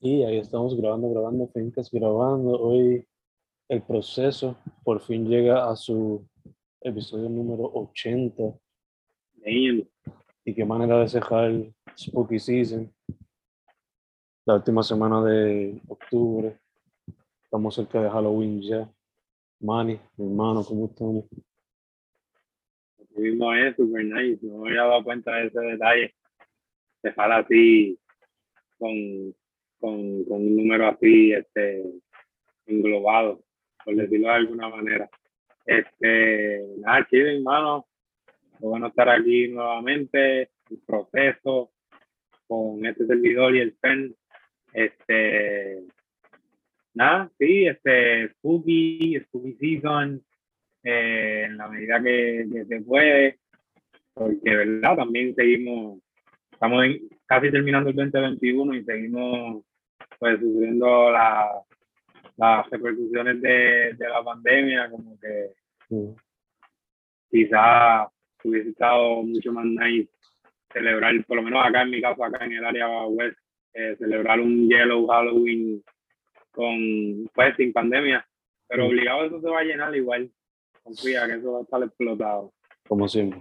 Y ahí estamos grabando, grabando, Fincas grabando. Hoy el proceso por fin llega a su episodio número 80. Y qué manera de cerrar Spooky Season. La última semana de octubre. Estamos cerca de Halloween ya. Manny, mi hermano, ¿cómo estamos? Mismo es super nice, no me había dado cuenta de ese detalle. Dejar así con con, con un número así este, englobado, por decirlo de alguna manera. Este, nada, chido, hermano. Bueno estar aquí nuevamente, el proceso con este servidor y el PEN. Este, nada, sí, este, Spooky, Spooky Season, eh, en la medida que, que, se puede, porque, ¿verdad? También seguimos, estamos casi terminando el 2021 y seguimos pues sufriendo la, las repercusiones de, de, la pandemia, como que quizás hubiese estado mucho más nice celebrar, por lo menos acá en mi caso, acá en el área west, eh, celebrar un Yellow Halloween con, pues, sin pandemia, pero obligado eso se va a llenar igual, confía que eso va a estar explotado. Como siempre.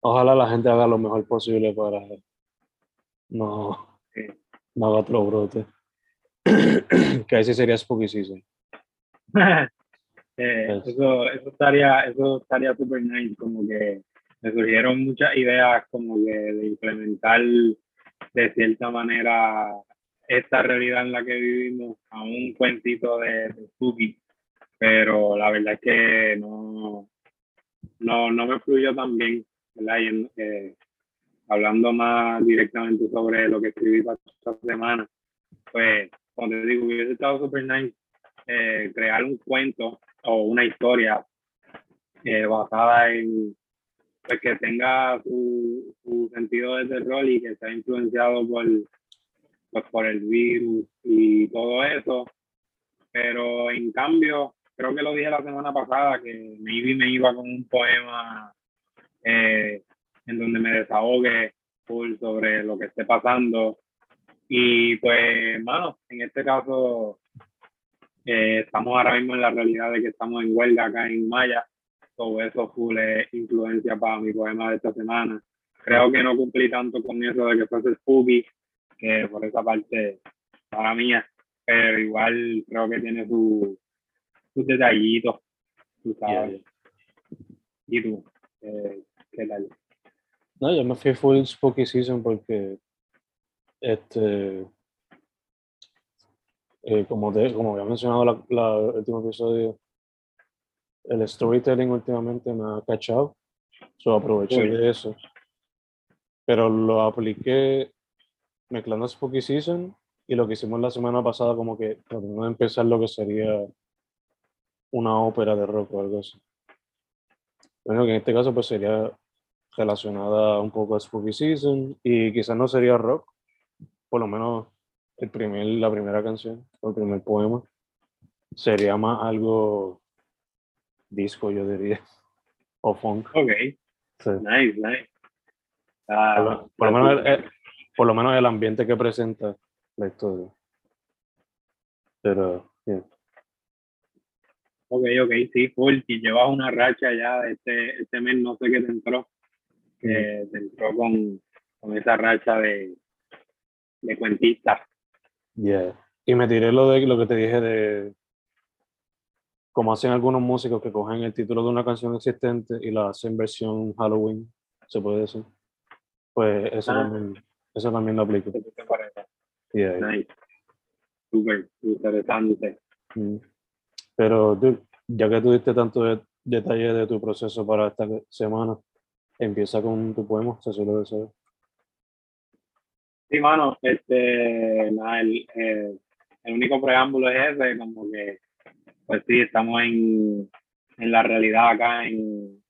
Ojalá la gente haga lo mejor posible para no, no haga otro brote. que sería Spooky Season. eh, eso, eso estaría eso estaría super nice, como que me surgieron muchas ideas como que de implementar de cierta manera esta realidad en la que vivimos a un cuentito de, Spooky, pero la verdad es que no, no, no me fluyó tan bien, ¿verdad? Y, eh, hablando más directamente sobre lo que escribí para esta semana, pues, como te digo, hubiese estado súper nice eh, crear un cuento o una historia eh, basada en pues, que tenga su, su, sentido de terror y que esté influenciado por, pues, por el virus y todo eso. Pero en cambio, creo que lo dije la semana pasada, que maybe me iba con un poema eh, en donde me desahogue full sobre lo que esté pasando. Y pues, hermano, en este caso, eh, estamos ahora mismo en la realidad de que estamos en huelga acá en Maya. Todo eso full es influencia para mi poema de esta semana. Creo que no cumplí tanto con eso de que fuese spooky, que por esa parte para mí, pero igual creo que tiene sus su detallitos, tú sabes. ¿Y tú? Eh, ¿Qué tal? No, yo me fui full Spooky Season porque, este, eh, como, te, como había mencionado la, la, el último episodio, el storytelling últimamente me ha cachado, so aproveché de eso. Pero lo apliqué mezclando Spooky Season y lo que hicimos la semana pasada, como que tratando de empezar lo que sería una ópera de rock o algo así. Bueno, que en este caso pues sería relacionada un poco a Spooky Season y quizás no sería rock, por lo menos el primer, la primera canción, el primer poema, sería más algo disco, yo diría, o funk. Ok. Nice, nice. Ah, por, lo menos el, por, lo menos el, ambiente que presenta la historia. Pero, yeah. Ok, ok, sí. Y llevas una racha ya, este, este mes no sé qué te entró que entró con, con, esa racha de, de cuentistas. Yeah. Y me tiré lo de lo que te dije de como hacen algunos músicos que cogen el título de una canción existente y la hacen versión Halloween, se puede decir. Pues eso, ah. también, eso también lo aplico. Yeah. Nice. Súper interesante. Mm. Pero, dude, ya que tuviste tanto de, detalle de tu proceso para esta semana, Empieza con tu poema, se suele decir. Sí, mano, este, el, eh, el, único preámbulo es ese, como que, pues sí, estamos en, en la realidad acá en,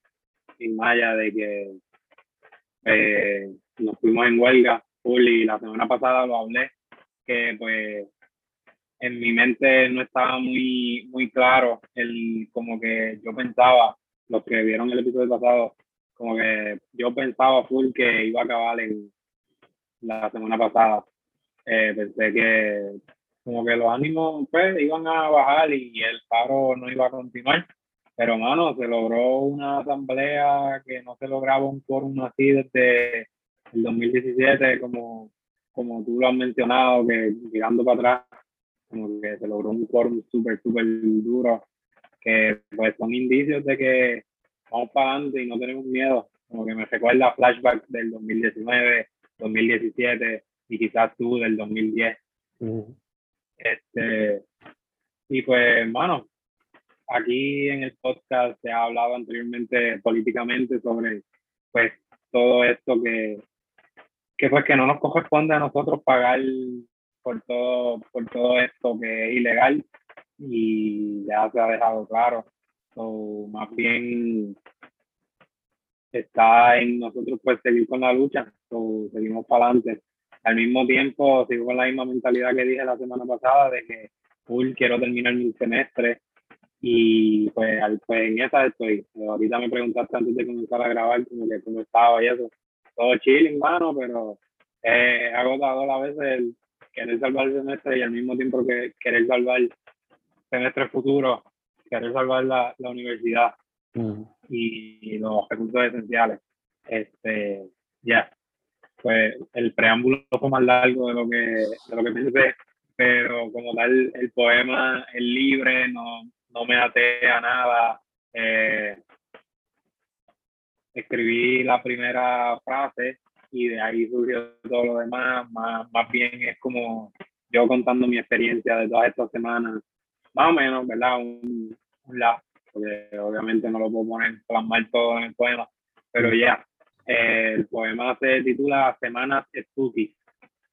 en Maya de que eh, nos fuimos en huelga, y la semana pasada lo hablé, que pues en mi mente no estaba muy, muy claro el, como que yo pensaba, los que vieron el episodio pasado, como que yo pensaba full que iba a acabar en, la semana pasada. Eh, pensé que como que los ánimos pues iban a bajar y el paro no iba a continuar. Pero, mano, se logró una asamblea que no se lograba un quórum así desde el 2017, como, como tú lo has mencionado, que mirando para atrás, como que se logró un quórum súper, súper duro, que pues son indicios de que vamos para adelante y no tenemos miedo. Como que me recuerda flashback del 2019, 2017 y quizás tú del 2010. Este, y pues, mano, aquí en el podcast se ha hablado anteriormente políticamente sobre pues todo esto que, que pues que no nos corresponde a nosotros pagar por todo, por todo esto que es ilegal y ya se ha dejado claro. O más bien está en nosotros pues seguir con la lucha, o seguimos para adelante. Al mismo tiempo sigo con la misma mentalidad que dije la semana pasada de que quiero terminar mi semestre y pues, pues en esa estoy. Ahorita me preguntaste antes de comenzar a grabar como que cómo estaba y eso. Todo chilling, mano, pero eh, agotador a veces el querer salvar el semestre y al mismo tiempo que querer salvar el semestre futuro, querer salvar la, la universidad y, los recursos esenciales. Este, ya, pues el preámbulo fue más largo de lo que, de lo que pensé, pero como tal, el poema es libre, no, no me até a nada. Eh, escribí la primera frase y de ahí surgió todo lo demás. Más, más bien es como yo contando mi experiencia de todas estas semanas, más o menos, ¿verdad? Un, un porque obviamente no lo puedo poner, plasmar todo en el poema, pero ya, eh, el poema se titula Semanas Spooky.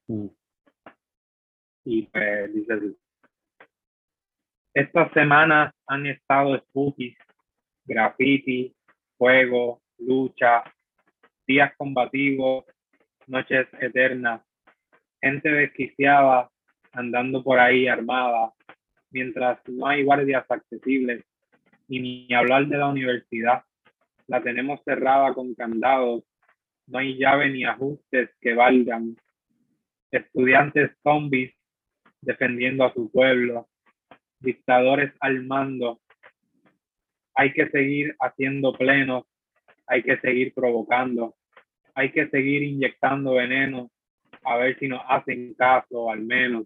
Mm. Y pues dice así. Estas semanas han estado spookies, graffiti, fuego, lucha, días combativos, noches eternas, gente desquiciada andando por ahí armada, mientras no hay guardias accesibles, y ni hablar de la universidad. La tenemos cerrada con candados, no hay llave ni ajustes que valgan. Estudiantes zombies defendiendo a su pueblo, dictadores al mando. Hay que seguir haciendo plenos, hay que seguir provocando, hay que seguir inyectando veneno, a ver si nos hacen caso al menos,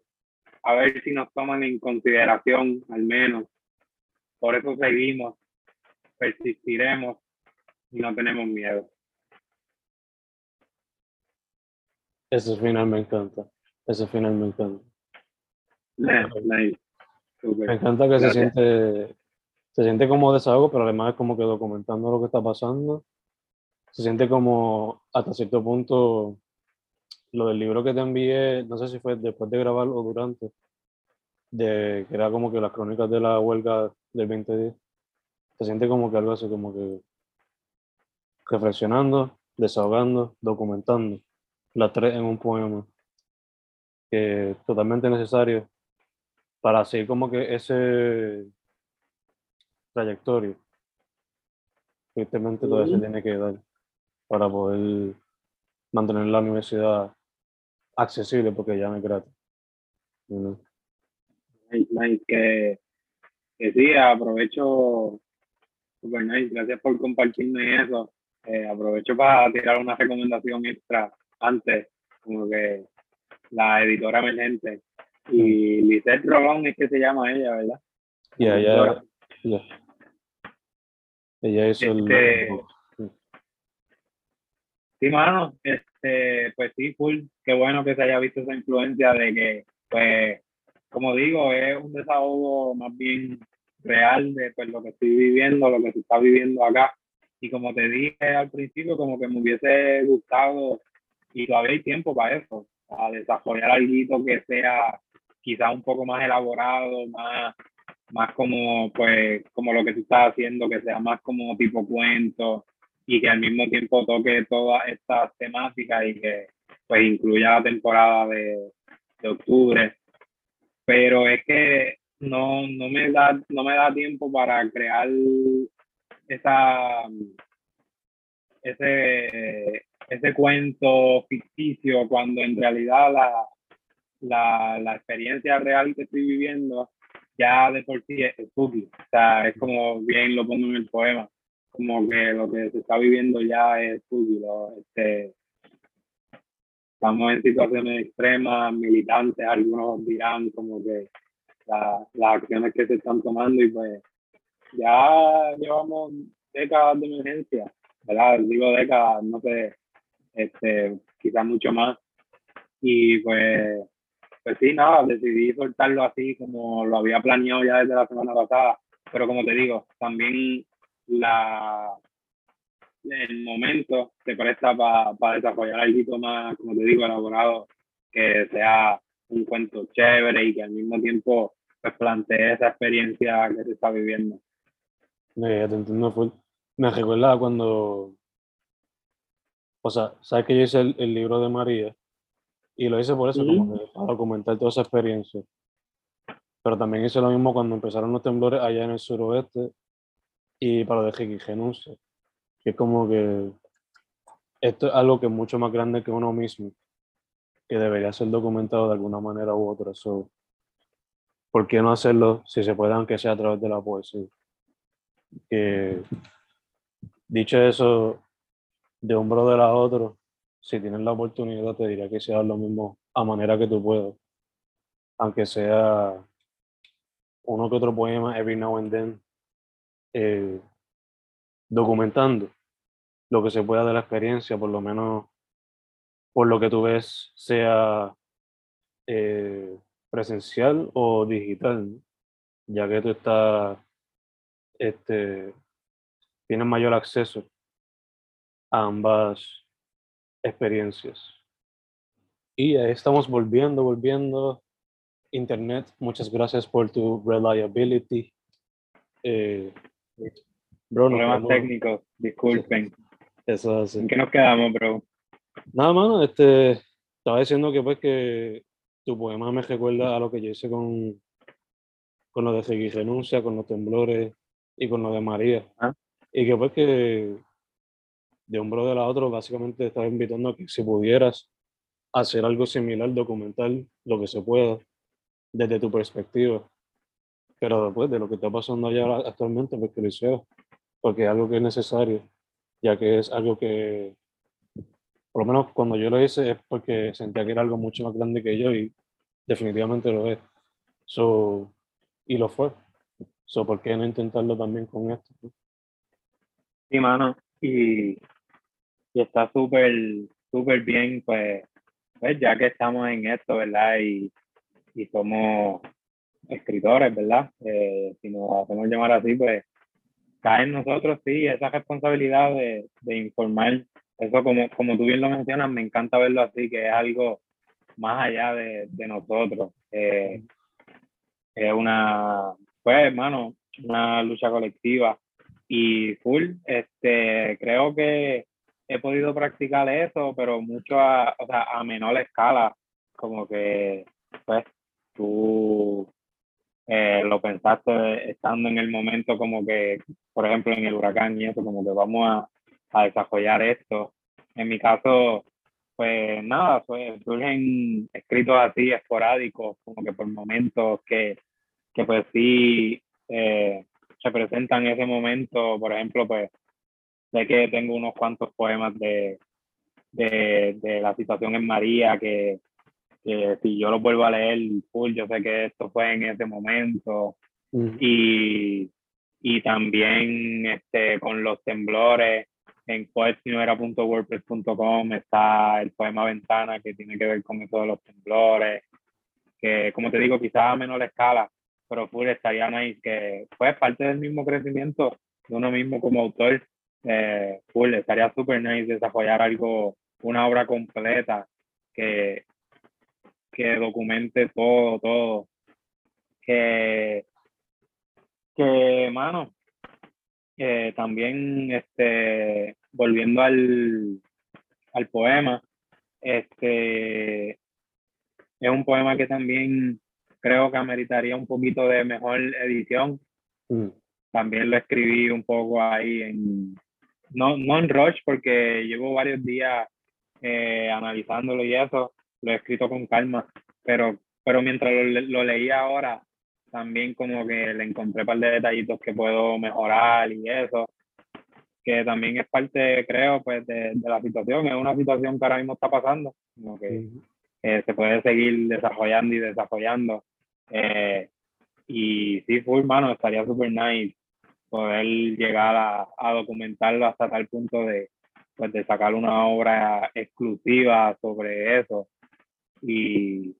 a ver si nos toman en consideración al menos. Por eso seguimos, persistiremos y no tenemos miedo. Ese final me encanta. Ese final me encanta. Me encanta que se siente, se siente como desahogo, pero además es como que documentando lo que está pasando. Se siente como hasta cierto punto lo del libro que te envié, no sé si fue después de grabar o durante, de que era como que las crónicas de la huelga del 2010. Se siente como que algo así como que reflexionando, desahogando, documentando, las tres en un poema, que es totalmente necesario para seguir como que ese trayectoria evidentemente todo se tiene que dar para poder mantener la universidad accesible porque ya no es gratis. que, que sí, aprovecho, super nice, gracias por compartirme eso. Eh, aprovecho para tirar una recomendación extra antes, como que la editora emergente y Lisette Rolón es que se llama ella, ¿verdad? Y ella, ella hizo este, el... Sí, mano, este, pues sí, full, qué bueno que se haya visto esa influencia de que, pues, como digo, es un desahogo más bien real de pues, lo que estoy viviendo, lo que se está viviendo acá. Y como te dije al principio, como que me hubiese gustado, y todavía hay tiempo para eso, a desarrollar algo que sea quizás un poco más elaborado, más, más como, pues, como lo que tú estás haciendo, que sea más como tipo cuento y que al mismo tiempo toque todas estas temáticas y que pues incluya la temporada de, de octubre. Pero es que no, no, me da, no me da tiempo para crear esa, ese, ese cuento ficticio cuando en realidad la, la, la, experiencia real que estoy viviendo ya de por sí es spooky. O sea, es como bien lo pongo en el poema, como que lo que se está viviendo ya es spooky. Este, estamos en situaciones extremas, militantes, algunos dirán como que las acciones que se están tomando y pues ya llevamos décadas de emergencia, ¿verdad? Digo décadas, no sé, este, quizás mucho más. Y pues, pues sí, nada, decidí soltarlo así como lo había planeado ya desde la semana pasada. Pero como te digo, también la, el momento se presta para desarrollar algo más, como te digo, elaborado, que sea un cuento chévere y que al mismo tiempo pues plantee esa experiencia que se está viviendo. te entiendo Me recuerda cuando, o sea, sabes que yo hice el, libro de María y lo hice por eso, como para documentar toda esa experiencia. Pero también hice lo mismo cuando empezaron los temblores allá en el suroeste y para lo de Jiquigenuncia, que es como que esto es algo que es mucho más grande que uno mismo, que debería ser documentado de alguna manera u otra. So, ¿por qué no hacerlo si se puede, aunque sea a través de la poesía? Que, dicho eso, de un brother a otro, si tienes la oportunidad, te diría que sea lo mismo a manera que tú puedas. Aunque sea uno que otro poema, every now and then, eh, documentando lo que se pueda de la experiencia, por lo menos por lo que tú ves, sea eh, presencial o digital, ya que tú estás, este, tienes mayor acceso a ambas experiencias. Y ahí estamos volviendo, volviendo. Internet, muchas gracias por tu reliability. Eh, Problemas técnicos, disculpen. Eso es ¿En qué nos quedamos, bro? Nada, mano, este, estaba diciendo que pues que tu poema me recuerda a lo que yo hice con, con lo de seguir renuncia, con los temblores y con lo de María. Ah. Y que pues que de un brother a otro básicamente estaba invitando a que si pudieras hacer algo similar, documentar lo que se pueda desde tu perspectiva. Pero después de lo que está pasando allá actualmente, pues que lo hiciera, porque es algo que es necesario, ya que es algo que por lo menos cuando yo lo hice es porque sentía que era algo mucho más grande que yo y definitivamente lo es. So, y lo fue. So, ¿Por qué no intentarlo también con esto? Sí, mano. Y, y está súper, súper bien, pues, pues, ya que estamos en esto, ¿verdad? Y, y somos escritores, ¿verdad? Eh, si nos hacemos llamar así, pues cae en nosotros, sí, esa responsabilidad de, de informar eso como, como tú bien lo mencionas, me encanta verlo así, que es algo más allá de, de nosotros. Eh, es una, pues hermano, una lucha colectiva y full, este, creo que he podido practicar eso, pero mucho a, o sea, a menor escala, como que, pues, tú eh, lo pensaste estando en el momento como que, por ejemplo, en el huracán y eso, como que vamos a, a desarrollar esto. En mi caso, pues nada, pues, surgen escritos así esporádicos, como que por momentos que, que pues sí eh, se presentan ese momento, por ejemplo, pues sé que tengo unos cuantos poemas de, de, de la situación en María que, que, si yo los vuelvo a leer full, yo sé que esto fue en ese momento. Mm. Y, y también este, con los temblores, en poetsinnoera.wordpress.com está el poema Ventana que tiene que ver con eso de los temblores, que como te digo, quizás a menor escala, pero full estaría nice, que fue parte del mismo crecimiento de uno mismo como autor, eh, full, estaría súper nice desarrollar algo, una obra completa que, que documente todo, todo, que, que, mano, también este, volviendo al, al poema, este, es un poema que también creo que ameritaría un poquito de mejor edición. Mm. También lo escribí un poco ahí en, no, no en Rush, porque llevo varios días eh, analizándolo y eso, lo he escrito con calma, pero, pero mientras lo, lo leía ahora, también como que le encontré un par de detallitos que puedo mejorar y eso, que también es parte, creo, pues de, de la situación, es una situación que ahora mismo está pasando, como que se puede seguir desarrollando y desarrollando. Eh, y sí, full, mano, estaría súper nice poder llegar a, a, documentarlo hasta tal punto de, pues, de sacar una obra exclusiva sobre eso y,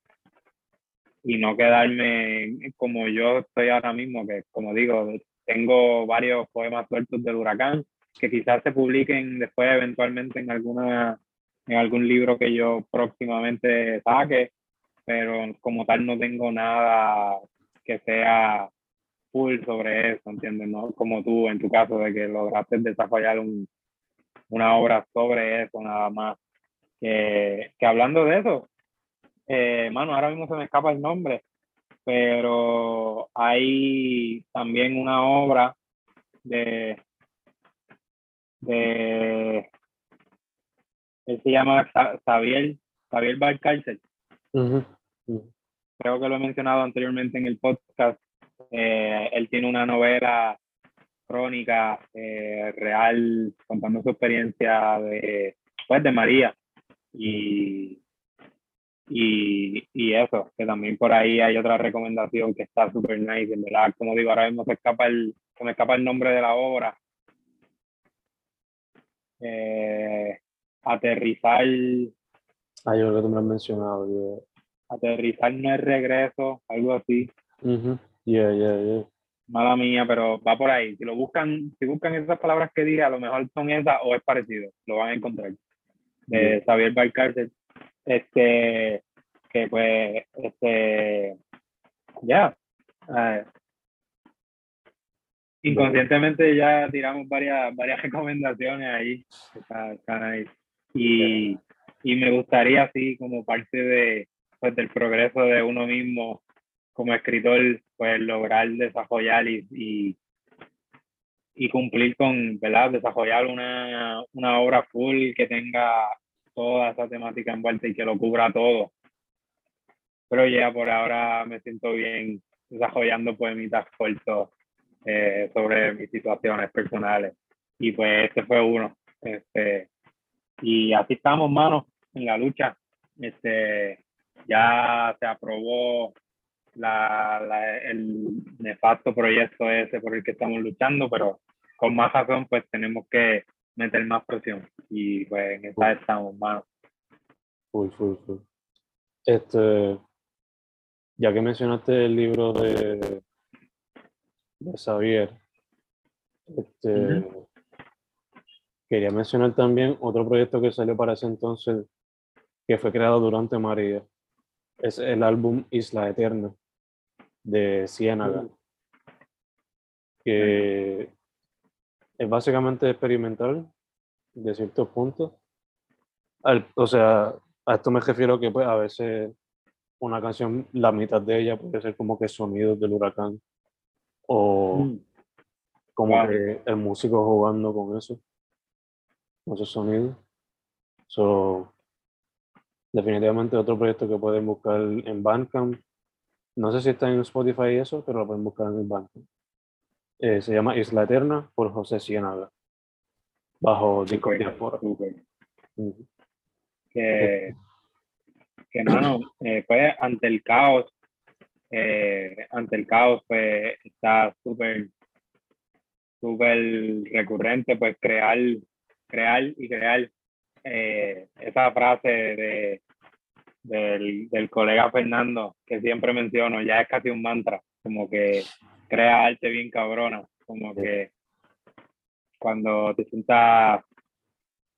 y no quedarme como yo estoy ahora mismo, que como digo, tengo varios poemas sueltos del huracán que quizás se publiquen después eventualmente en alguna en algún libro que yo próximamente saque, pero como tal no tengo nada que sea full sobre eso, ¿entiendes? ¿no? Como tú en tu caso de que lograste desarrollar un, una obra sobre eso nada más. Que, que hablando de eso, eh, mano, ahora mismo se me escapa el nombre, pero hay también una obra de, de él se llama Xavier, Xavier Valcárcel. Creo que lo he mencionado anteriormente en el podcast. Eh, él tiene una novela crónica eh, real contando su experiencia de, pues, de María. Y, y, y, eso, que también por ahí hay otra recomendación que está súper nice, en verdad, como digo, ahora mismo se, escapa el, se me escapa el nombre de la obra. Eh, aterrizar. Ah, yo creo que tú me lo has mencionado. Aterrizar no es regreso, algo así. Uh Yeah, yeah, yeah. Mala mía, pero va por ahí. Si lo buscan, si buscan esas palabras que dije, a lo mejor son esas o es parecido. Lo van a encontrar. De Xavier Valcárcel. Este, que pues, este, ya. inconscientemente ya tiramos varias, varias recomendaciones ahí. Y, y me gustaría así como parte de, pues, del progreso de uno mismo como escritor, pues lograr desarrollar y, y, y cumplir con, ¿verdad? Desarrollar una, una, obra full que tenga toda esa temática envuelta y que lo cubra todo. Pero ya por ahora me siento bien desarrollando poemitas cortos eh, sobre mis situaciones personales. Y pues este fue uno. Este, y así estamos, mano, en la lucha. Este, ya se aprobó la, la, el nefasto proyecto ese por el que estamos luchando, pero con más razón, pues tenemos que meter más presión. Y pues en esa estamos, mano. Uy, uy, uy. Este, ya que mencionaste el libro de, de Xavier, este, Quería mencionar también otro proyecto que salió para ese entonces, que fue creado durante María. Es el álbum Isla Eterna de Ciénaga, que es básicamente experimental de ciertos puntos. o sea, a esto me refiero que pues, a veces una canción, la mitad de ella puede ser como que sonidos del huracán o mm. como que el músico jugando con eso esos sonidos. So, definitivamente otro proyecto que pueden buscar en Bandcamp. No sé si está en Spotify y eso, pero lo pueden buscar en Bandcamp. Eh, se llama Isla Eterna por José Ciénaga, bajo Discord Que, que mano, eh, pues ante el caos, eh, ante el caos, pues está súper, súper recurrente, pues crear crear y crear eh, esa frase de, del, del, colega Fernando que siempre menciono, ya es casi un mantra, como que crea arte bien cabrona, como que cuando te sientas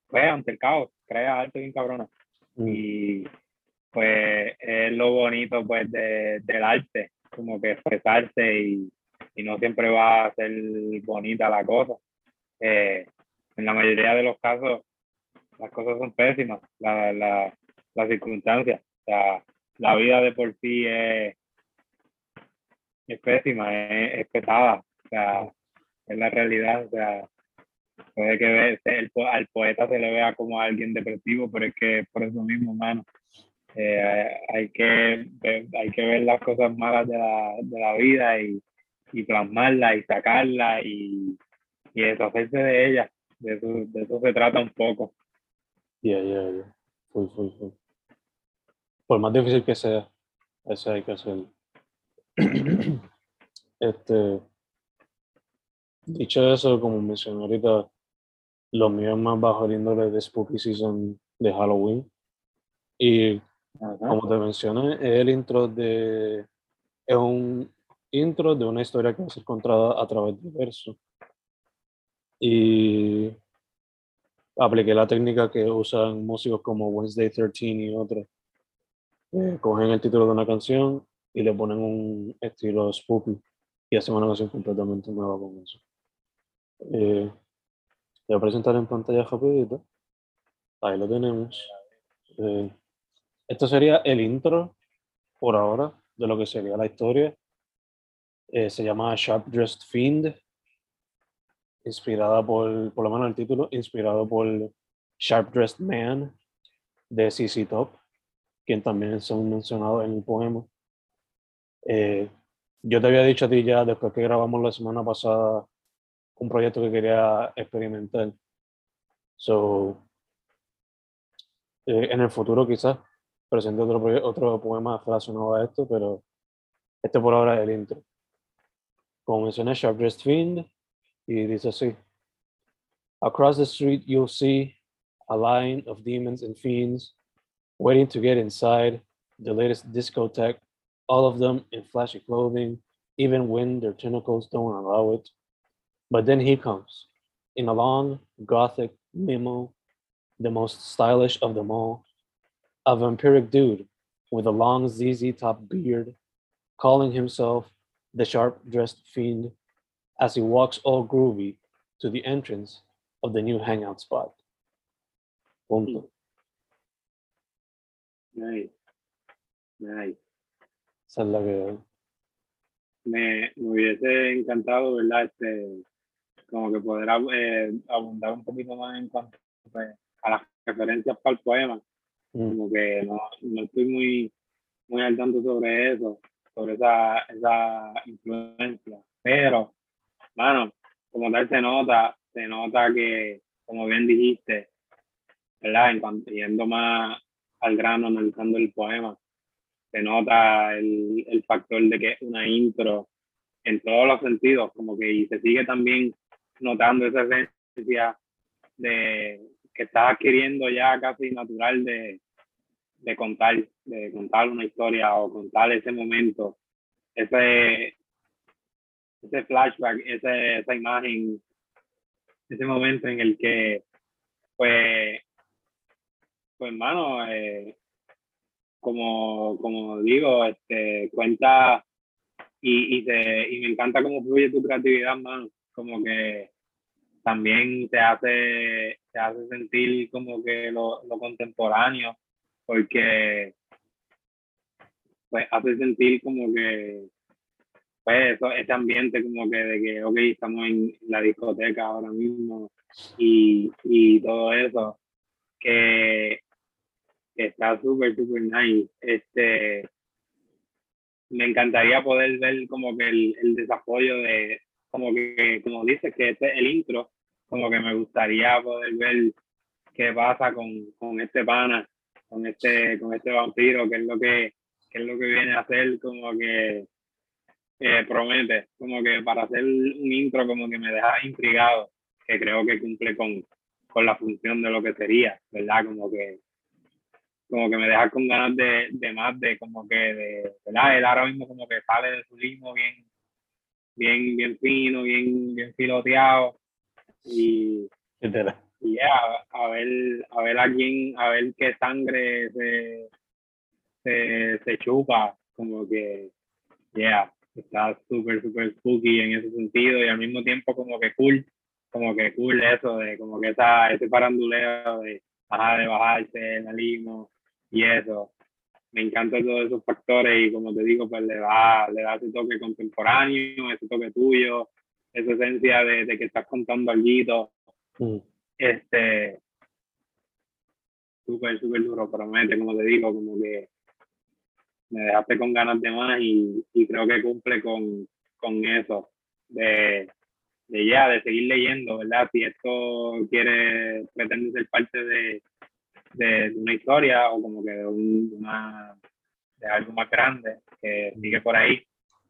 pues, ante el caos, crea arte bien cabrona. Mm. Y pues es lo bonito pues de, del arte, como que expresarse y, y no siempre va a ser bonita la cosa. Eh, en la mayoría de los casos las cosas son pésimas, la, la, las circunstancias. O sea, la vida de por sí es, es pésima, es, es, pesada. O sea, es la realidad. O sea, puede que el, al poeta se le vea como alguien depresivo, pero es que por eso mismo, mano, eh, hay, que, hay que ver las cosas malas de la, de la vida y, y plasmarlas y sacarlas y, y deshacerse de ellas. De eso, de eso se trata un poco. Ya, ya, ya. Por más difícil que sea, eso hay que hacerlo. este, dicho eso, como mencioné ahorita, lo mío es más bajo el índole de Spooky Season de Halloween. Y como te mencioné, es el intro de. Es un intro de una historia que va a ser contada a través del verso. Y apliqué la técnica que usan músicos como Wednesday 13 y otros. cogen el título de una canción y le ponen un estilo spooky y hacen una canción completamente nueva con eso. Eh, voy a presentar en pantalla rapidito. Ahí lo tenemos. Eh, esto sería el intro por ahora de lo que sería la historia. Eh, se llama Sharp Dressed Fiend, inspirada por, por lo menos el título, inspirado por Sharp Dressed Man de CC Top, quien también son mencionados en el poema. Eh, yo te había dicho a ti ya después que grabamos la semana pasada un proyecto que quería experimentar. So, eh, en el futuro quizás presente otro, otro poema relacionado a esto, pero este por ahora es el intro. Como mencioné, Sharp Dressed Fiend, y dice así. Across the street you'll see a line of demons and fiends waiting to get inside the latest discotheque, all of them in flashy clothing, even when their tentacles don't allow it. But then he comes in a long gothic limo, the most stylish of them all, a vampiric dude with a long ZZ top beard, calling himself the sharp dressed fiend, as he walks all groovy to the entrance of the new hangout spot. Punto. Hmm. Nice. Nice. Esa es la que me, me hubiese encantado, ¿verdad? Este, como que poder eh, abundar un poquito más en cuanto pues, a las referencias para el poema. Mm. Como que no, no, estoy muy, muy al tanto sobre eso, sobre esa, esa influencia. Pero, bueno, como tal se nota, se nota que, como bien dijiste, ¿verdad? En cuanto, yendo más al grano, analizando el poema, se nota el, el factor de que es una intro en todos los sentidos, como que y se sigue también notando esa esencia de que estás adquiriendo ya casi natural de, de contar, de contar una historia o contar ese momento, ese, ese flashback, ese, esa imagen, ese momento en el que, pues, pues hermano, eh, como, como digo, este, cuenta y, y, te, y me encanta cómo fluye tu creatividad, mano. Como que también te hace, te hace sentir como que lo, lo contemporáneo, porque pues hace sentir como que pues eso, ese ambiente como que de que, ok, estamos en la discoteca ahora mismo y, y todo eso, que, está súper, súper nice. Este, me encantaría poder ver como que el, el desarrollo de, como que, como dices, que este es el intro, como que me gustaría poder ver qué pasa con, con este pana, con este, con este vampiro, qué es lo que, qué es lo que viene a hacer, como que promete, como que para hacer un intro como que me deja intrigado, que creo que cumple con, con la función de lo que sería, ¿verdad? Como que como que me deja con ganas de, de más, de como que, de, ¿verdad? Él ahora mismo como que sale de su ritmo bien, bien, bien fino, bien, bien filoteado y, y a, ver, a ver a quién, a ver qué sangre se, se, se chupa, como que, yeah, está súper, súper spooky en ese sentido y al mismo tiempo como que cool, como que cool eso de como que esa, ese paranduleo de, bajar de bajarse, el limo y eso. Me encantan todos esos factores y como te digo, pues le da, le da ese toque contemporáneo, ese toque tuyo, esa esencia de, de que estás contando algo Mm. Este, súper, súper duro, promete, como te digo, como que me dejaste con ganas de más y, y creo que cumple con, con eso, de, de ya, de seguir leyendo, ¿verdad? Si esto quiere, pretende ser parte de, de, una historia o como que de, un, una, de algo más grande que sigue por ahí,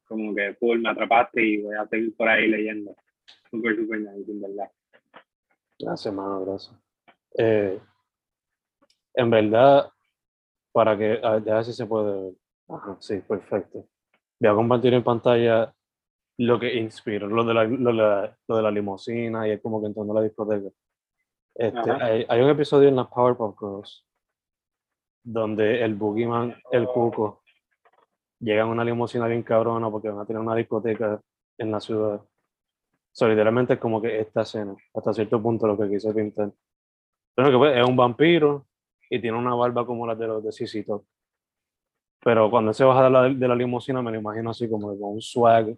como que full me atrapaste y voy a seguir por ahí leyendo. Súper, súper nice, en verdad. Gracias, mano, gracias. Eh, en verdad, para que, a ver, si se puede ver. Ajá, sí, perfecto. Voy a compartir en pantalla lo que inspiró, lo de la, lo, de la, lo de la limusina y es como que entrando a la discoteca. Este, hay, hay un episodio en las Powerpuff Girls donde el Boogeyman, el Cuco, llega en una limusina bien cabrona porque van a tener una discoteca en la ciudad. So, literalmente es como que esta escena, hasta cierto punto lo que quise pintar. Que pues, es un vampiro y tiene una barba como la de los de CC Top. Pero cuando él se baja de la, de la limusina me lo imagino así como con un swag,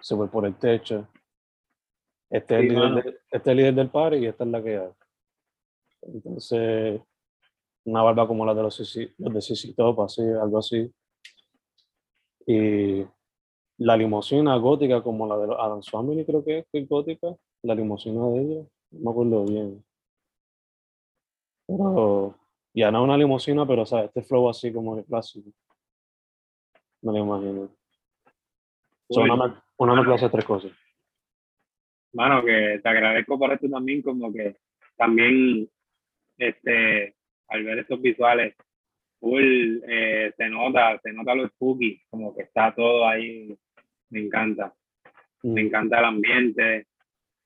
se fue por el techo. Este, es el líder de- este es el líder del party y esta es la que hay. Entonces, una barba como la de los, los de CC Top, así, algo así. Y la limusina gótica como la de los Adams Family, creo que es, que es gótica. La limusina de ellos, no me acuerdo bien. Pero ya no una limusina, pero ¿sabes? este flow así como de clásico. Me lo imagino. So, Uy, una, una mezcla de tres cosas. Mano, que te agradezco por esto también, como que también, este, al ver estos visuales, full, eh, se nota, se nota lo spooky, como que está todo ahí, me encanta, me Mm, encanta el ambiente,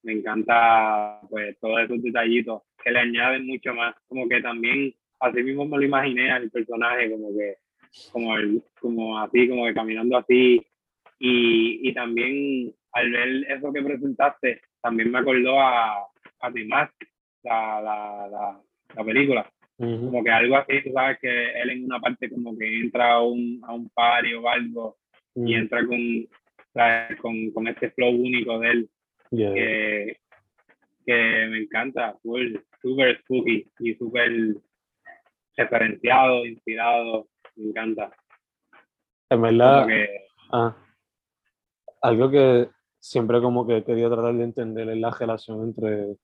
me encanta, pues, todos esos detallitos que le añaden mucho más, como que también, así mismo me lo imaginé al personaje, como que, como, el, como así, como que caminando así, y, y también al ver eso que presentaste, también me acordó a, a The Mask, la, la, la, la película. ujú, Como que algo así, tú sabes que él en una parte como que entra a un, a un party o algo y mm, entra con, ¿sabes? con, con este flow único de él yeah. que, que me encanta, súper spooky y súper referenciado, inspirado, me encanta. En verdad, que, ah, algo que siempre como que he querido tratar de entender la relación entre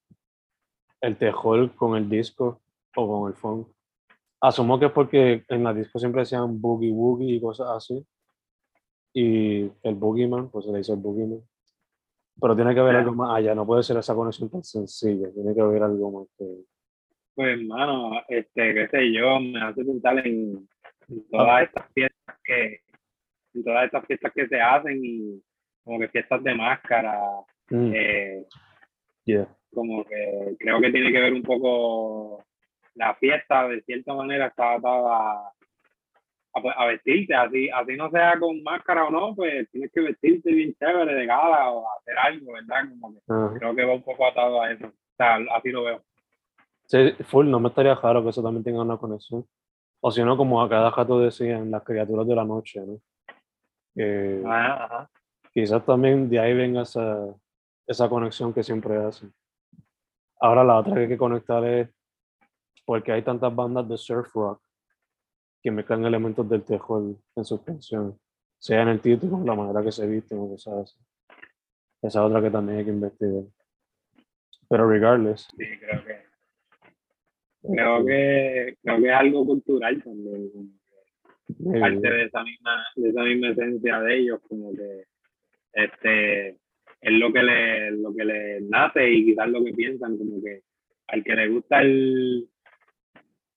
el tejol con el disco o con el funk. Asumo que es porque en la disco siempre decían boogie woogie y cosas así. Y el boogeyman, pues se le dice el boogeyman. Pero tiene que haber algo más allá, no puede ser esa conexión tan sencilla, tiene que haber algo más que... Pues, hermano, este, qué sé yo, me hace pensar en, en todas estas fiestas que, en todas estas fiestas que se hacen y como que fiestas de máscara, Mm, eh, yeah. como que creo que tiene que ver un poco la fiesta, de cierta manera está atada a, pues, a vestirte, así, así no sea con máscara o no, pues tienes que vestirte bien chévere de gala o hacer algo, ¿verdad? Como que creo que va un poco atado a eso, o sea, así lo veo. Sí, full, no me estaría raro que eso también tenga una conexión. O si no, como a cada rato decían, las criaturas de la noche, ¿no? Que Ajá, ajá. Quizás también de ahí venga esa, esa conexión que siempre hacen. Ahora la otra que hay que conectar es porque hay tantas bandas de surf rock que mezclan elementos del tejol en sus canciones, sea en el título, la manera que se visten o cosas así. Esa es otra que también hay que investigar. Pero regardless, Sí, creo que creo que creo que es algo cultural también parte de esa misma de esa misma esencia de ellos como que este es lo que le lo que les nace y quizás lo que piensan como que al que le gusta el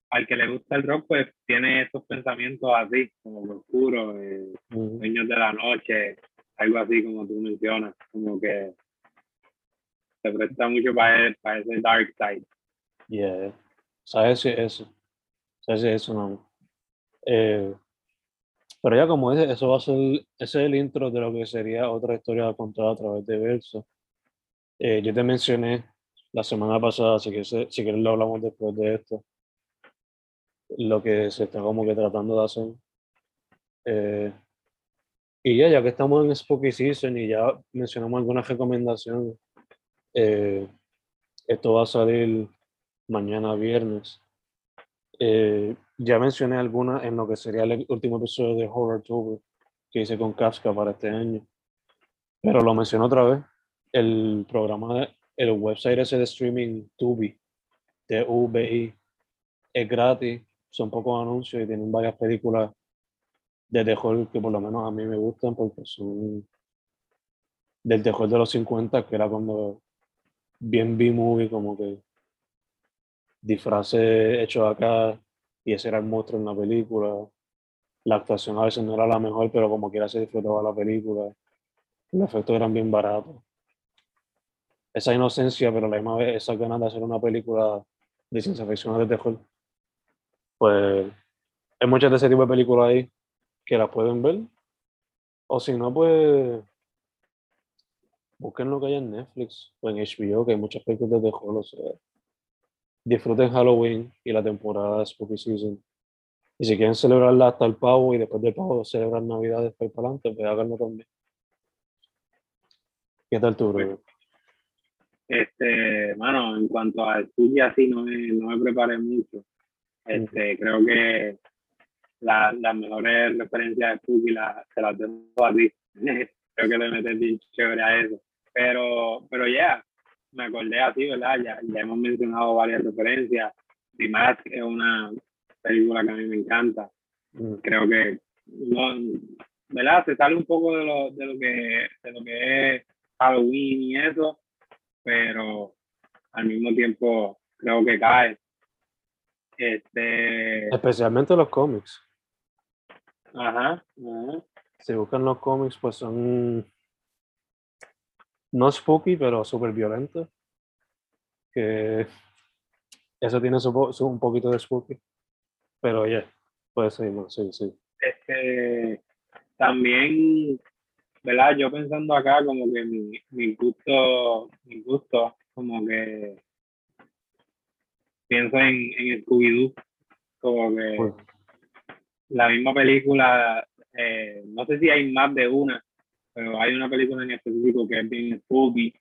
al que le gusta el rock pues tiene estos pensamientos así como oscuros eh, sueños de la noche algo así como tú mencionas como que se presta mucho para, para ese dark side Yeah. ¿Sabes eso? ¿Sabes eso no? Eh, pero ya como ese, eso va a ser, ese es el intro de lo que sería otra historia contada a través de verso. Eh, yo te mencioné la semana pasada, que se- si quieres lo hablamos después de esto, lo que se está como que tratando de hacer. Eh, y ya, ya que estamos en Spooky Season y ya mencionamos algunas recomendaciones, eh, Esto va a salir mañana viernes. Eh, ya mencioné algunas en lo que sería el último episodio de Horror Tour que hice con Kafka para este año. Pero lo menciono otra vez. El programa, el website ese de streaming Tubi, de UBI, es gratis, son pocos anuncios y tienen varias películas de terror que por lo menos a mí me gustan porque son del terror de los 50, que era cuando bien B-movie, como que disfraces hechos acá y ese era el monstruo en la película. La actuación a veces no era la mejor, pero como quiera se disfrutaba la película. Los efectos eran bien baratos. Esa inocencia, pero a la misma vez esa ganas de hacer una película de ciencia ficción de terror. Pues hay muchas de ese tipo de películas ahí que las pueden ver. O si no, pues busquen lo que hay en Netflix o en HBO, que hay muchas películas de terror. O sea, disfruten Halloween y la temporada de Spooky Season. Y si quieren celebrarla hasta el pavo y después del pavo celebrar Navidad después para adelante, pues háganlo también. ¿Qué tal tú, bro? Este, mano, en cuanto a Spooky así no me, no me preparé mucho. Este, creo que la, las mejores referencias de Spooky la, se las tengo a ti. creo que le metes bien chévere a eso. Pero, pero ya, me acordé así, ¿verdad? Ya, ya hemos mencionado varias referencias. The Mask es una película que a mí me encanta. Mm. Creo que, no, ¿verdad? Se sale un poco de lo, de lo, que, de lo que es Halloween y eso, pero al mismo tiempo creo que cae. Este, Especialmente los cómics. ajá, ajá. Si buscan los cómics, pues son no spooky, pero súper violentos. Que eso tiene su, un poquito de spooky. Pero ya, puede ser más, sí, sí. este, también, ¿verdad? Yo pensando acá como que mi, mi gusto, mi gusto, como que pienso en, en Scooby-Doo, como que Pues, la misma película, eh, no sé si hay más de una, pero hay una película en específico que es bien spooky,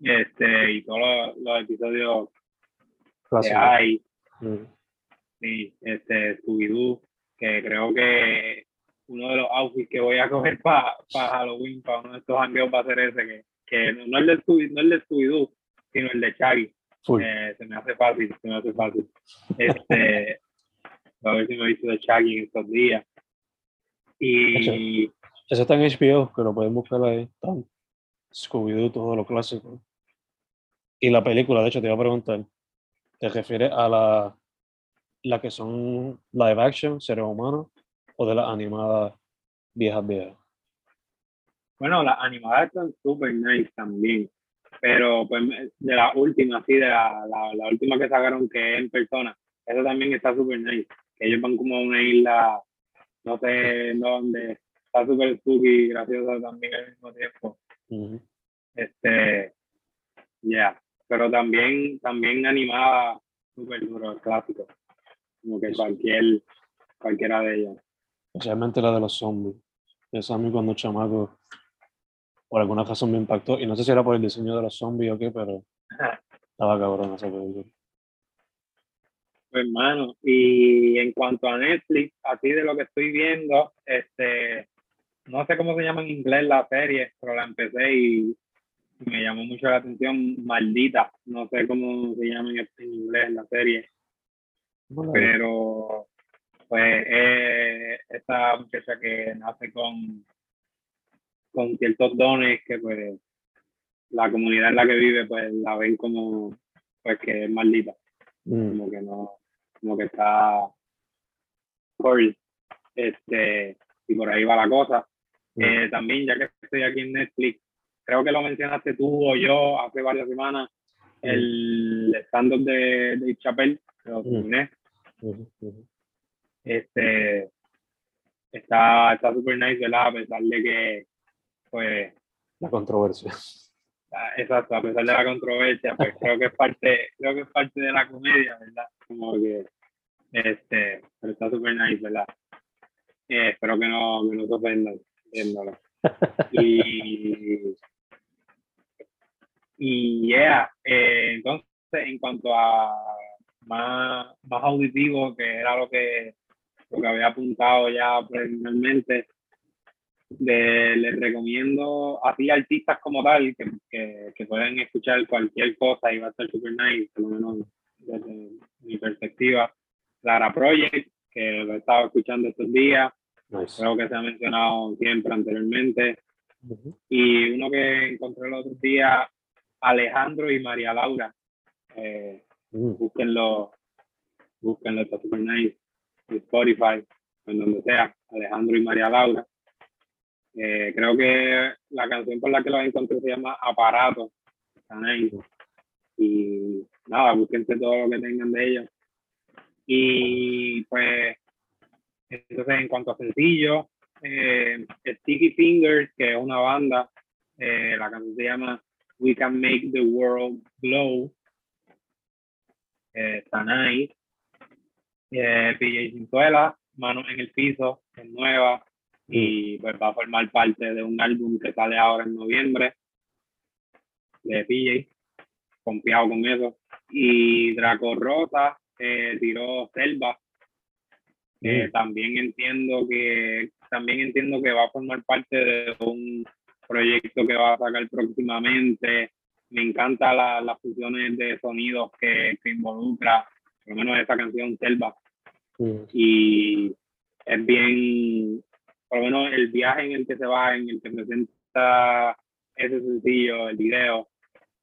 este, y todos los, los episodios que clásico. hay, Mm. Sí, este, Scooby-Doo, que creo que uno de los outfits que voy a coger para Halloween, para uno de estos jangueos va a ser ese, que, que no, no el de Scooby, no el de Scooby-Doo, sino el de Shaggy. Full. Eh, se me hace fácil, se me hace fácil. Este, a ver si me he visto de Shaggy en estos días. Y Ese está en HBO, que lo pueden buscar ahí. Scooby-Doo, todo lo clásico. Y la película, de hecho, te iba a preguntar, ¿te refieres a la, la que son live action, seres humanos, o de las animadas viejas viejas? bueno, las animadas están súper nice también. Pero pues de la última, sí, de la, la, última que sacaron que es en persona, esa también está súper nice. Ellos van como a una isla, no sé dónde, está súper spooky y graciosa también al mismo tiempo. Este, ya, pero también, también animada súper duro, clásico. Como que cualquier, cualquiera de ellas. Especialmente la de los zombies. Esa a mí cuando chamaco, por alguna razón me impactó. Y no sé si era por el diseño de los zombies o qué, pero estaba cabrón esa película. Pues, hermano, y en cuanto a Netflix, así de lo que estoy viendo, este, no sé cómo se llama en inglés la serie, pero la empecé y me llamó mucho la atención, maldita, no sé cómo se llama en, inglés la serie, Bueno, pero pues eh, esta muchacha que nace con, con ciertos dones que pues la comunidad en la que vive pues la ven como pues que es maldita. Mm, como que no, como que está cursed, este, y por ahí va la cosa. Eh, también, ya que estoy aquí en Netflix, creo que lo mencionaste tú o yo hace varias semanas, el stand-up de, de Chappelle, lo terminé, este, está está súper nice, ¿verdad? A pesar de que, pues, La controversia. Ah, Exacto, a pesar de la controversia, pues creo que es parte, creo que es parte de la comedia, ¿verdad? Como que, este, pero está súper nice, ¿verdad? Eh, espero que no, que no se ofendan Y, y yeah, eh, entonces en cuanto a más, más auditivo, que era lo que, lo que había apuntado ya preliminarmente, les recomiendo a ti artistas como tal que, que, que, pueden escuchar cualquier cosa y va a ser super nice, por lo menos desde mi perspectiva. Lara Project, que lo he estado escuchando estos días, creo que se ha mencionado siempre anteriormente. Y uno que encontré el otro día, Alejandro y María Laura. Eh, mm. Búsquenlo, búsquenlo, está super nice. Spotify, en donde sea, Alejandro y María Laura. Eh, creo que la canción por la que los encontré se llama Aparato. Y nada, búsquense todo lo que tengan de ellos. Y pues, entonces en cuanto a sencillo, eh, Sticky Fingers, que es una banda, eh, la canción se llama We Can Make the World Glow. Eh, está nice. Eh, PJ Cintuela, Manos en el Piso, es nueva y pues va a formar parte de un álbum que sale ahora en noviembre de PJ, confiado con eso. Y Draco Rota eh, tiró Selva, mm. también entiendo que también entiendo que va a formar parte de un proyecto que va a sacar próximamente. Me encanta las fusiones de sonidos que, que, involucra, por lo menos esa canción Selva. Y es bien, por lo menos el viaje en el que se va, en el que presenta ese sencillo, el video,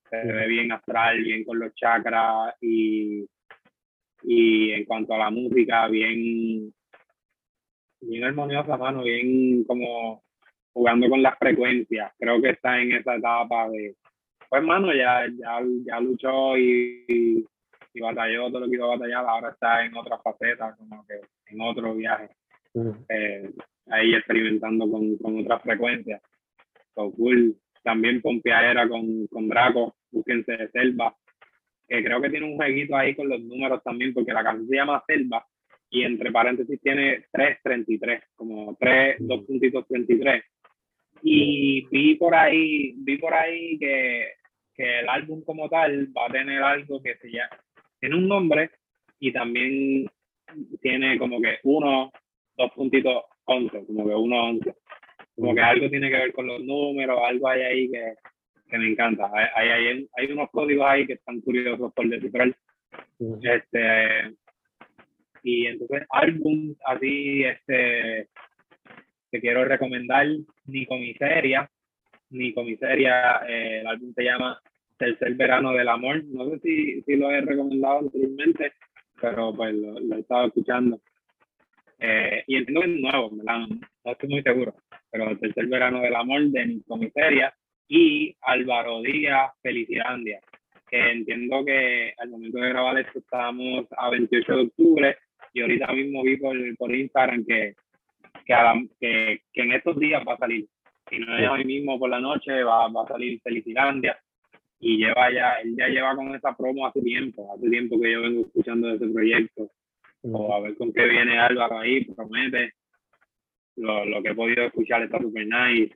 se ve bien astral, bien con los chakras y, y en cuanto a la música, bien, bien armoniosa, mano, bien como jugando con las frecuencias. Creo que está en esa etapa de, pues, mano, ya, ya, ya luchó y, y, batalló todo lo que iba a batallar, ahora está en otra faceta, como que en otro viaje. Eh, ahí experimentando con, con otras frecuencias. So, cool. También Pompeadera con, con Draco, búsquense de Selva, que creo que tiene un jueguito ahí con los números también, porque la canción se llama Selva y entre paréntesis tiene 333, como 3, 2.33. Y vi por ahí, vi por ahí que, que el álbum como tal va a tener algo que se llama, tiene un nombre y también tiene como que uno, dos puntitos 11, como que uno 11. Como que algo tiene que ver con los números, algo hay ahí que, que me encanta. Hay, hay, hay, unos códigos ahí que están curiosos por descifrar. Este, y entonces, álbum así, este, que quiero recomendar, ni comisaria, ni comisaria, eh, el álbum se llama Tercer Verano del Amor. No sé si, si lo he recomendado anteriormente, pero pues lo, lo he estado escuchando. Eh, y entiendo que es nuevo, ¿verdad? No estoy muy seguro, pero el tercer verano del amor de Nico Miseria y Álvaro Díaz Felicilandia, que entiendo que al momento de grabar esto estamos a 28 de octubre y ahorita mismo vi por, por Instagram que, que, que, en estos días va a salir. Si no es hoy mismo por la noche, va, va a salir Felicilandia y lleva ya, él ya lleva con esa promo hace tiempo, hace tiempo que yo vengo escuchando de ese proyecto o a ver con qué viene Álvaro ahí, promete. Lo, lo que he podido escuchar está super nice.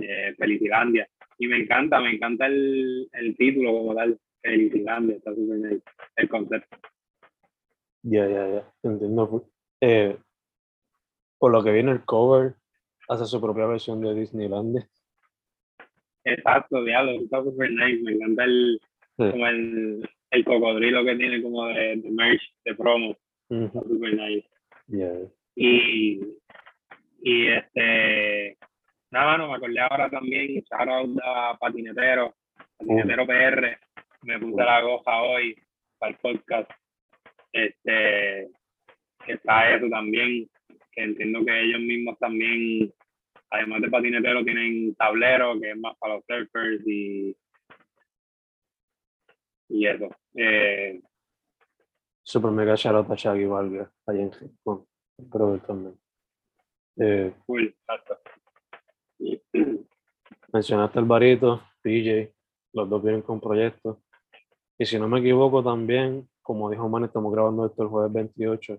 Eh, Felicilandia. Y me encanta, me encanta el, el título como tal. Felicilandia, está nice. El concepto. Ya, ya, ya. Entiendo. Eh, por lo que viene el cover, hace su propia versión de Disneylandia. Exacto, diablo, está super nice. Me encanta el, como el, el cocodrilo que tiene como de, de merch, de promo. Super nice. Y, y este, nada, no me acordé ahora también, shout a Patinetero, Patinetero PR, me puse la goja hoy para el podcast. Este, que está eso también, que entiendo que ellos mismos también, además de patinetero, tienen tablero, que es más para los surfers y y eso. Eh, Super mega shout a Shaggy Valga, allá en Japón, pero también. Eh, mencionaste el Barito, PJ, los dos vienen con proyectos. Y si no me equivoco también, como dijo Man, estamos grabando esto el jueves 28.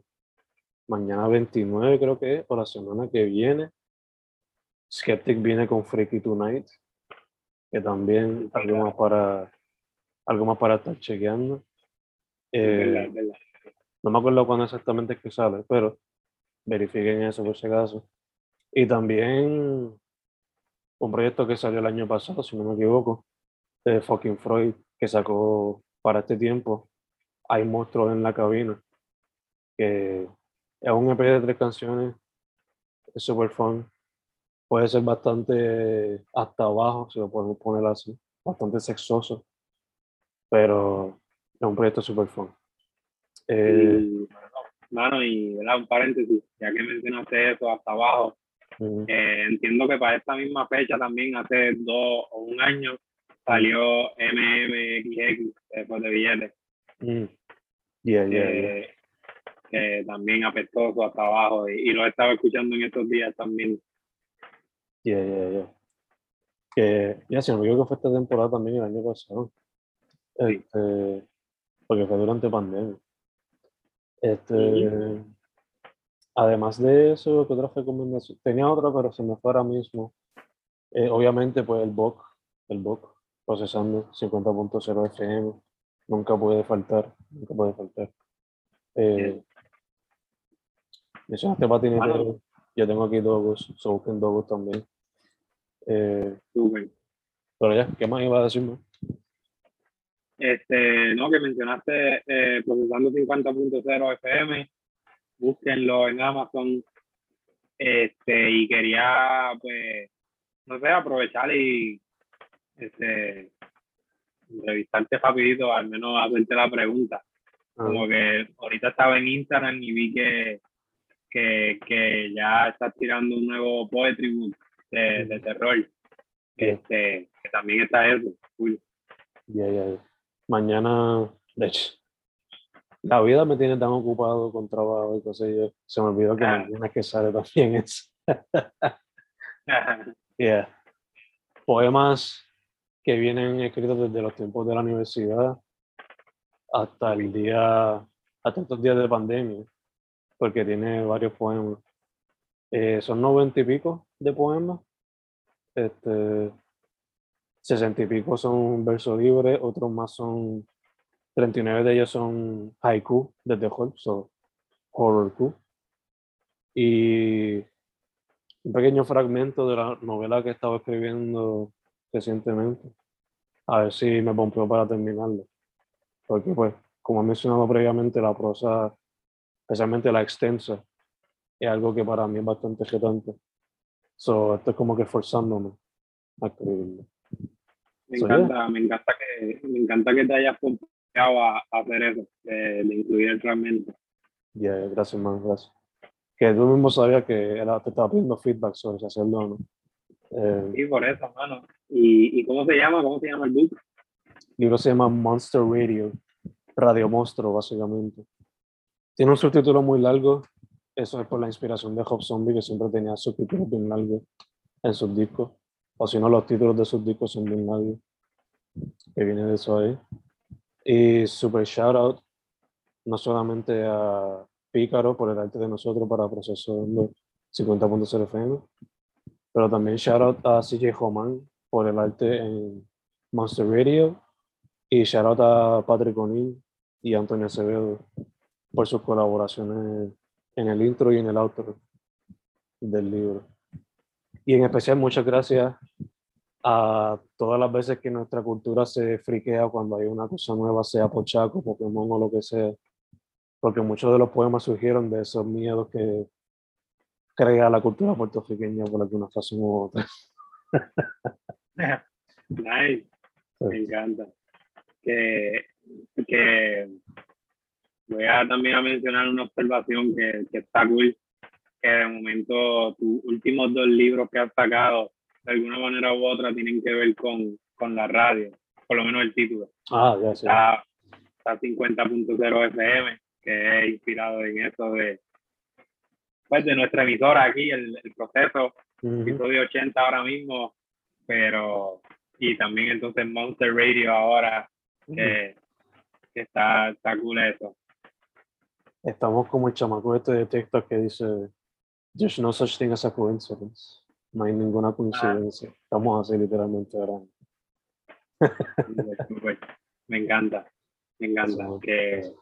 Mañana 29 creo que es, o la semana que viene. Skeptic viene con Freaky Tonight, que también algo para algo más para estar chequeando. Eh, no me acuerdo cuándo exactamente es que sale, pero verifiquen eso por si acaso. Y también un proyecto que salió el año pasado, si no me equivoco, de Fucking Freud, que sacó para este tiempo, Hay Monstruos en la Cabina, que es un EP de tres canciones, es super fun, puede ser bastante hasta abajo, si lo podemos poner así, bastante sexoso, pero es un proyecto super fun. Eh, mano, y un paréntesis, ya que mencionaste eso hasta abajo, eh, entiendo que para esta misma fecha también, hace dos o un año, salió MMXX después de billetes. Mm. Yeah, Que también apestoso hasta abajo y, lo he estado escuchando en estos días también. Yeah, yeah, yeah. Que, ya, si no me que fue esta temporada también el año pasado. Este, porque fue durante pandemia. Este, Además de eso, ¿qué otra recomendación? Tenía otra, pero se me fue ahora mismo. Eh, obviamente, pues el BOC, el BOC, procesando 50.0 FM, nunca puede faltar, nunca puede faltar. Eh, mencionaste patinete, yo tengo aquí Dogus, so busquen Dogus también. Eh, pero ya, ¿qué más iba a decirme? Este, no, que mencionaste eh, procesando 50.0 FM, búsquenlo en Amazon. Este, y quería, pues, no sé, aprovechar y este, revisarte rapidito, al menos hacerte la pregunta. Ah. Como que ahorita estaba en Instagram y vi que, que, que ya estás tirando un nuevo poetry book de, de terror. Este, que también está eso. Ya, ya, Mañana, de hecho, la vida me tiene tan ocupado con trabajo y cosas, y se me olvidó que ah. mañana que sale también eso. yeah. Poemas que vienen escritos desde los tiempos de la universidad hasta el día, hasta estos días de pandemia, porque tiene varios poemas. Eh, son noventa y pico de poemas, este, sesenta y pico son versos libres, otros más son 39 de ellos son haiku desde Horror, so horror Y un pequeño fragmento de la novela que estaba escribiendo recientemente. A ver si me pompeo para terminarlo. Porque, pues, como he mencionado previamente, la prosa, especialmente la extensa, es algo que para mí es bastante retante. So, esto es como que forzándome a escribirlo. Me encanta, me encanta que me encanta que te hayas a, hacer eso, de, incluir el fragmento. Yeah, gracias, man, gracias. Que tú mismo sabías que te estaba pidiendo feedback sobre si hacerlo no. Eh, sí, por eso, mano. ¿Y, ¿Y cómo se llama? ¿Cómo se llama el book? El libro se llama Monster Radio, Radio Monstruo, básicamente. Tiene un subtítulo muy largo. Eso es por la inspiración de Hop Zombie, que siempre tenía subtítulos bien largos en sus discos. O si no, los títulos de sus discos son bien largos. Que viene de eso ahí. Y super shout out no solamente a Pícaro por el arte de nosotros para proceso 50.0 FM, pero también shout out a CJ Homan por el arte en Monster Radio y shout out a Patrick O'Neill y Antonio Acevedo por sus colaboraciones en el intro y en el outro del libro. Y en especial muchas gracias a todas las veces que nuestra cultura se friquea cuando hay una cosa nueva, sea Pochaco, Pokémon o lo que sea, porque muchos de los poemas surgieron de esos miedos que crea la cultura puertorriqueña por alguna razón u otra. nice. Me encanta. Que, que voy a también a mencionar una observación que, que está cool, que de momento tus últimos dos libros que has sacado de alguna manera u otra tienen que ver con, con la radio, por lo menos el título. Ah, ya sé. Está, 50.0 FM, que es inspirado en eso de, pues, de nuestra emisora aquí, el, el proceso, episodio 80 ahora mismo, pero, y también entonces Monster Radio ahora, que, está, está cool eso. Estamos como el chamaco este de TikTok que dice, there's no such thing as a coincidence. No hay ninguna ah. coincidencia. Estamos así literalmente ahora. Me encanta, me encanta. Que,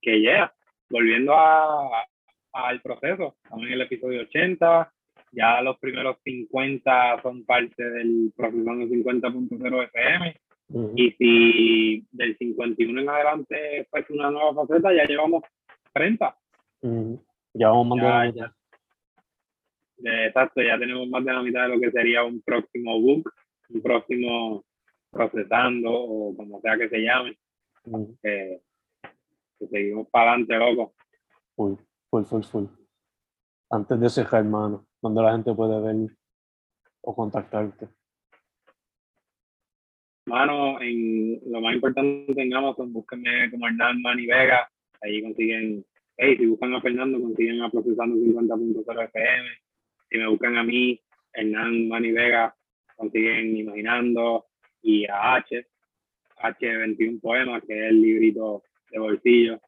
que ya, volviendo a, al proceso, estamos en el episodio 80, ya los primeros 50 son parte del Procesando 50.0 FM. Y si del 51 en adelante fue una nueva faceta, ya llevamos 30. Ya vamos más de la mitad. Exacto, ya tenemos más de la mitad de lo que sería un próximo book, un próximo procesando o como sea que se llame. que seguimos para adelante, loco. Full, full, full, full. Antes de cerrar, hermano, donde la gente puede ver o contactarte. Mano, en lo más importante en Amazon, búsquenme como Hernán Mani Vega. Ahí consiguen, hey, si buscan a Fernando, consiguen a Procesando 50.0 FM. Si me buscan a mí, Hernán Mani Vega, consiguen Imaginando y a H, H21 Poemas, que es el librito de bolsillo.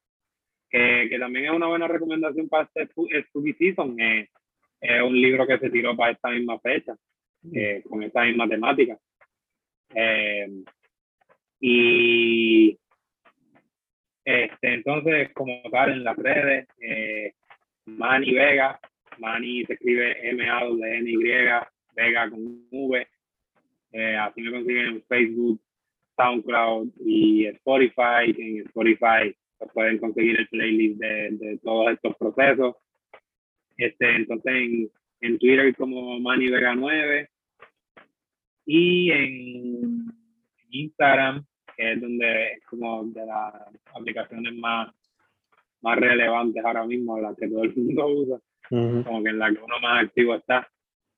Que, que también es una buena recomendación para este Spooky Season. es un libro que se tiró para esta misma fecha, eh, con esta misma temática. Eh, y este, entonces, como tal, en las redes, eh, Manny Vega, Manny se escribe M-A-N-Y, Vega con V. Eh, así me consiguen en Facebook, SoundCloud y Spotify. En Spotify pues, pueden conseguir el playlist de, de todos estos procesos. Este, entonces, en, en Twitter como Manny Vega 9 y en Instagram, que es donde es como de las aplicaciones más, más relevantes ahora mismo, las que todo el mundo usa, como que en la que uno más activo está.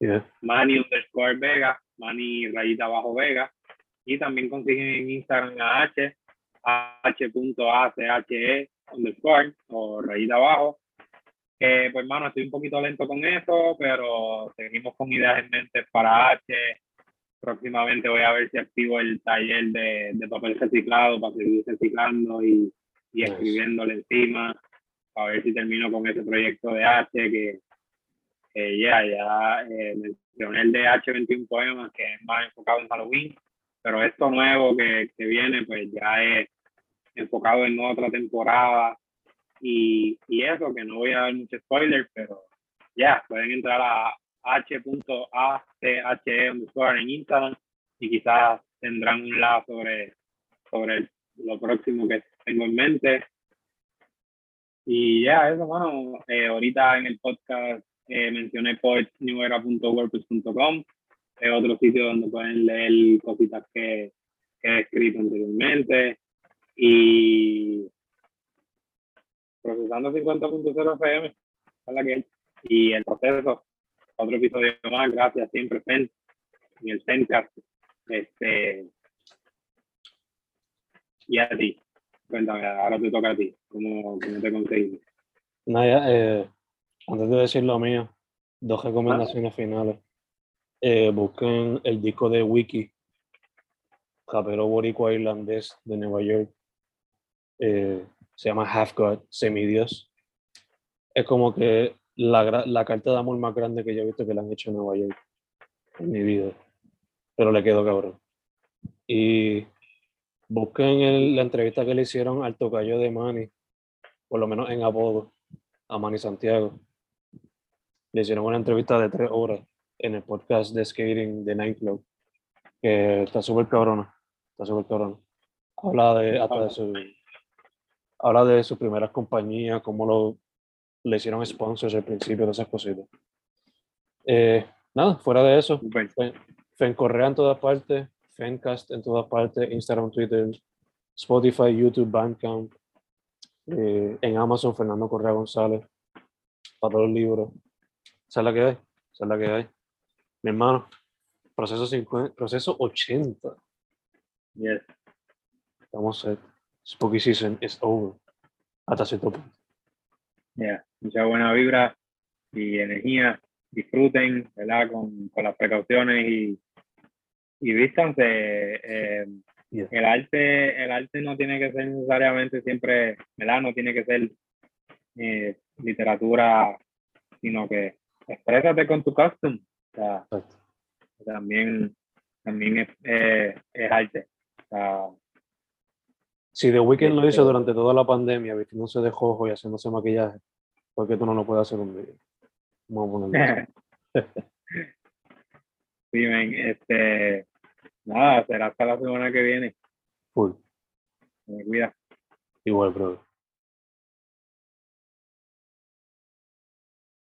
Yeah. Manny underscore Vega, Manny rayita bajo Vega, y también consiguen en Instagram a H, h.ache underscore o rayita abajo. Que pues, hermano, estoy un poquito lento con eso, pero seguimos con ideas en mente para H, próximamente voy a ver si activo el taller de, de papel reciclado para seguir reciclando y, y escribiéndole encima, a ver si termino con ese proyecto de H que, ya, ya eh, mencioné el de H21 Poemas, que es más enfocado en Halloween, pero esto nuevo que, que viene, pues ya es enfocado en otra temporada y, y eso, que no voy a dar mucho spoiler, pero ya, pueden entrar a h.ache en Instagram y quizás tendrán un lado sobre, sobre lo próximo que tengo en mente. Y ya, eso, mano. Eh, ahorita en el podcast eh, mencioné poetsnewera.wordpress.com. Es otro sitio donde pueden leer cositas que, que he escrito anteriormente. Y procesando 50.0 FM, y el proceso otro episodio más. Gracias siempre, Fen, en el Fencast. Este, y a ti. Cuéntame, ahora te toca a ti. ¿Cómo, cómo te conseguiste? Nada, eh, antes de decir lo mío, dos recomendaciones finales. Eh, busquen el disco de Wiki, rapero boricua irlandés de Nueva York. Eh, se llama Half God, Semidios. Es como que la, la, carta de amor más grande que yo he visto que le han hecho en Nueva York en mi vida. Pero le quedó cabrón. Y busquen la entrevista que le hicieron al tocayo de Manny, por lo menos en apodo, a Manny Santiago. Le hicieron una entrevista de tres horas en el podcast de Skating de Nightclub, que está súper cabrona. Está súper cabrona. Habla de, hasta de su, habla de sus primeras compañías, cómo lo le hicieron sponsors al principio de esas cositas. Eh, nada, fuera de eso, Fen, Correa en todas partes, Fencast en todas partes, Instagram, Twitter, Spotify, YouTube, Bandcamp, eh, en Amazon, Fernando Correa González, para todos los libros. Esa es la que hay, esa es la que hay. Mi hermano, proceso, 50, proceso 80. Yes. Estamos set. Spooky season is over. Hasta cierto punto mucha buena vibra y energía. Disfruten, ¿verdad? Con, con las precauciones y, y vístanse. Eh, yes. El arte, el arte no tiene que ser necesariamente siempre, ¿verdad? No tiene que ser eh, literatura, sino que exprésate con tu costume. O sea, también, también es, eh, es arte. O sea, si The Weeknd lo hizo este durante toda la pandemia, vistiéndose de jojo y haciéndose maquillaje, ¿por qué tú no lo puedes hacer un día? Vamos a Viven, este, nada, será hasta la semana que viene. Full. Me cuida. Igual, brother.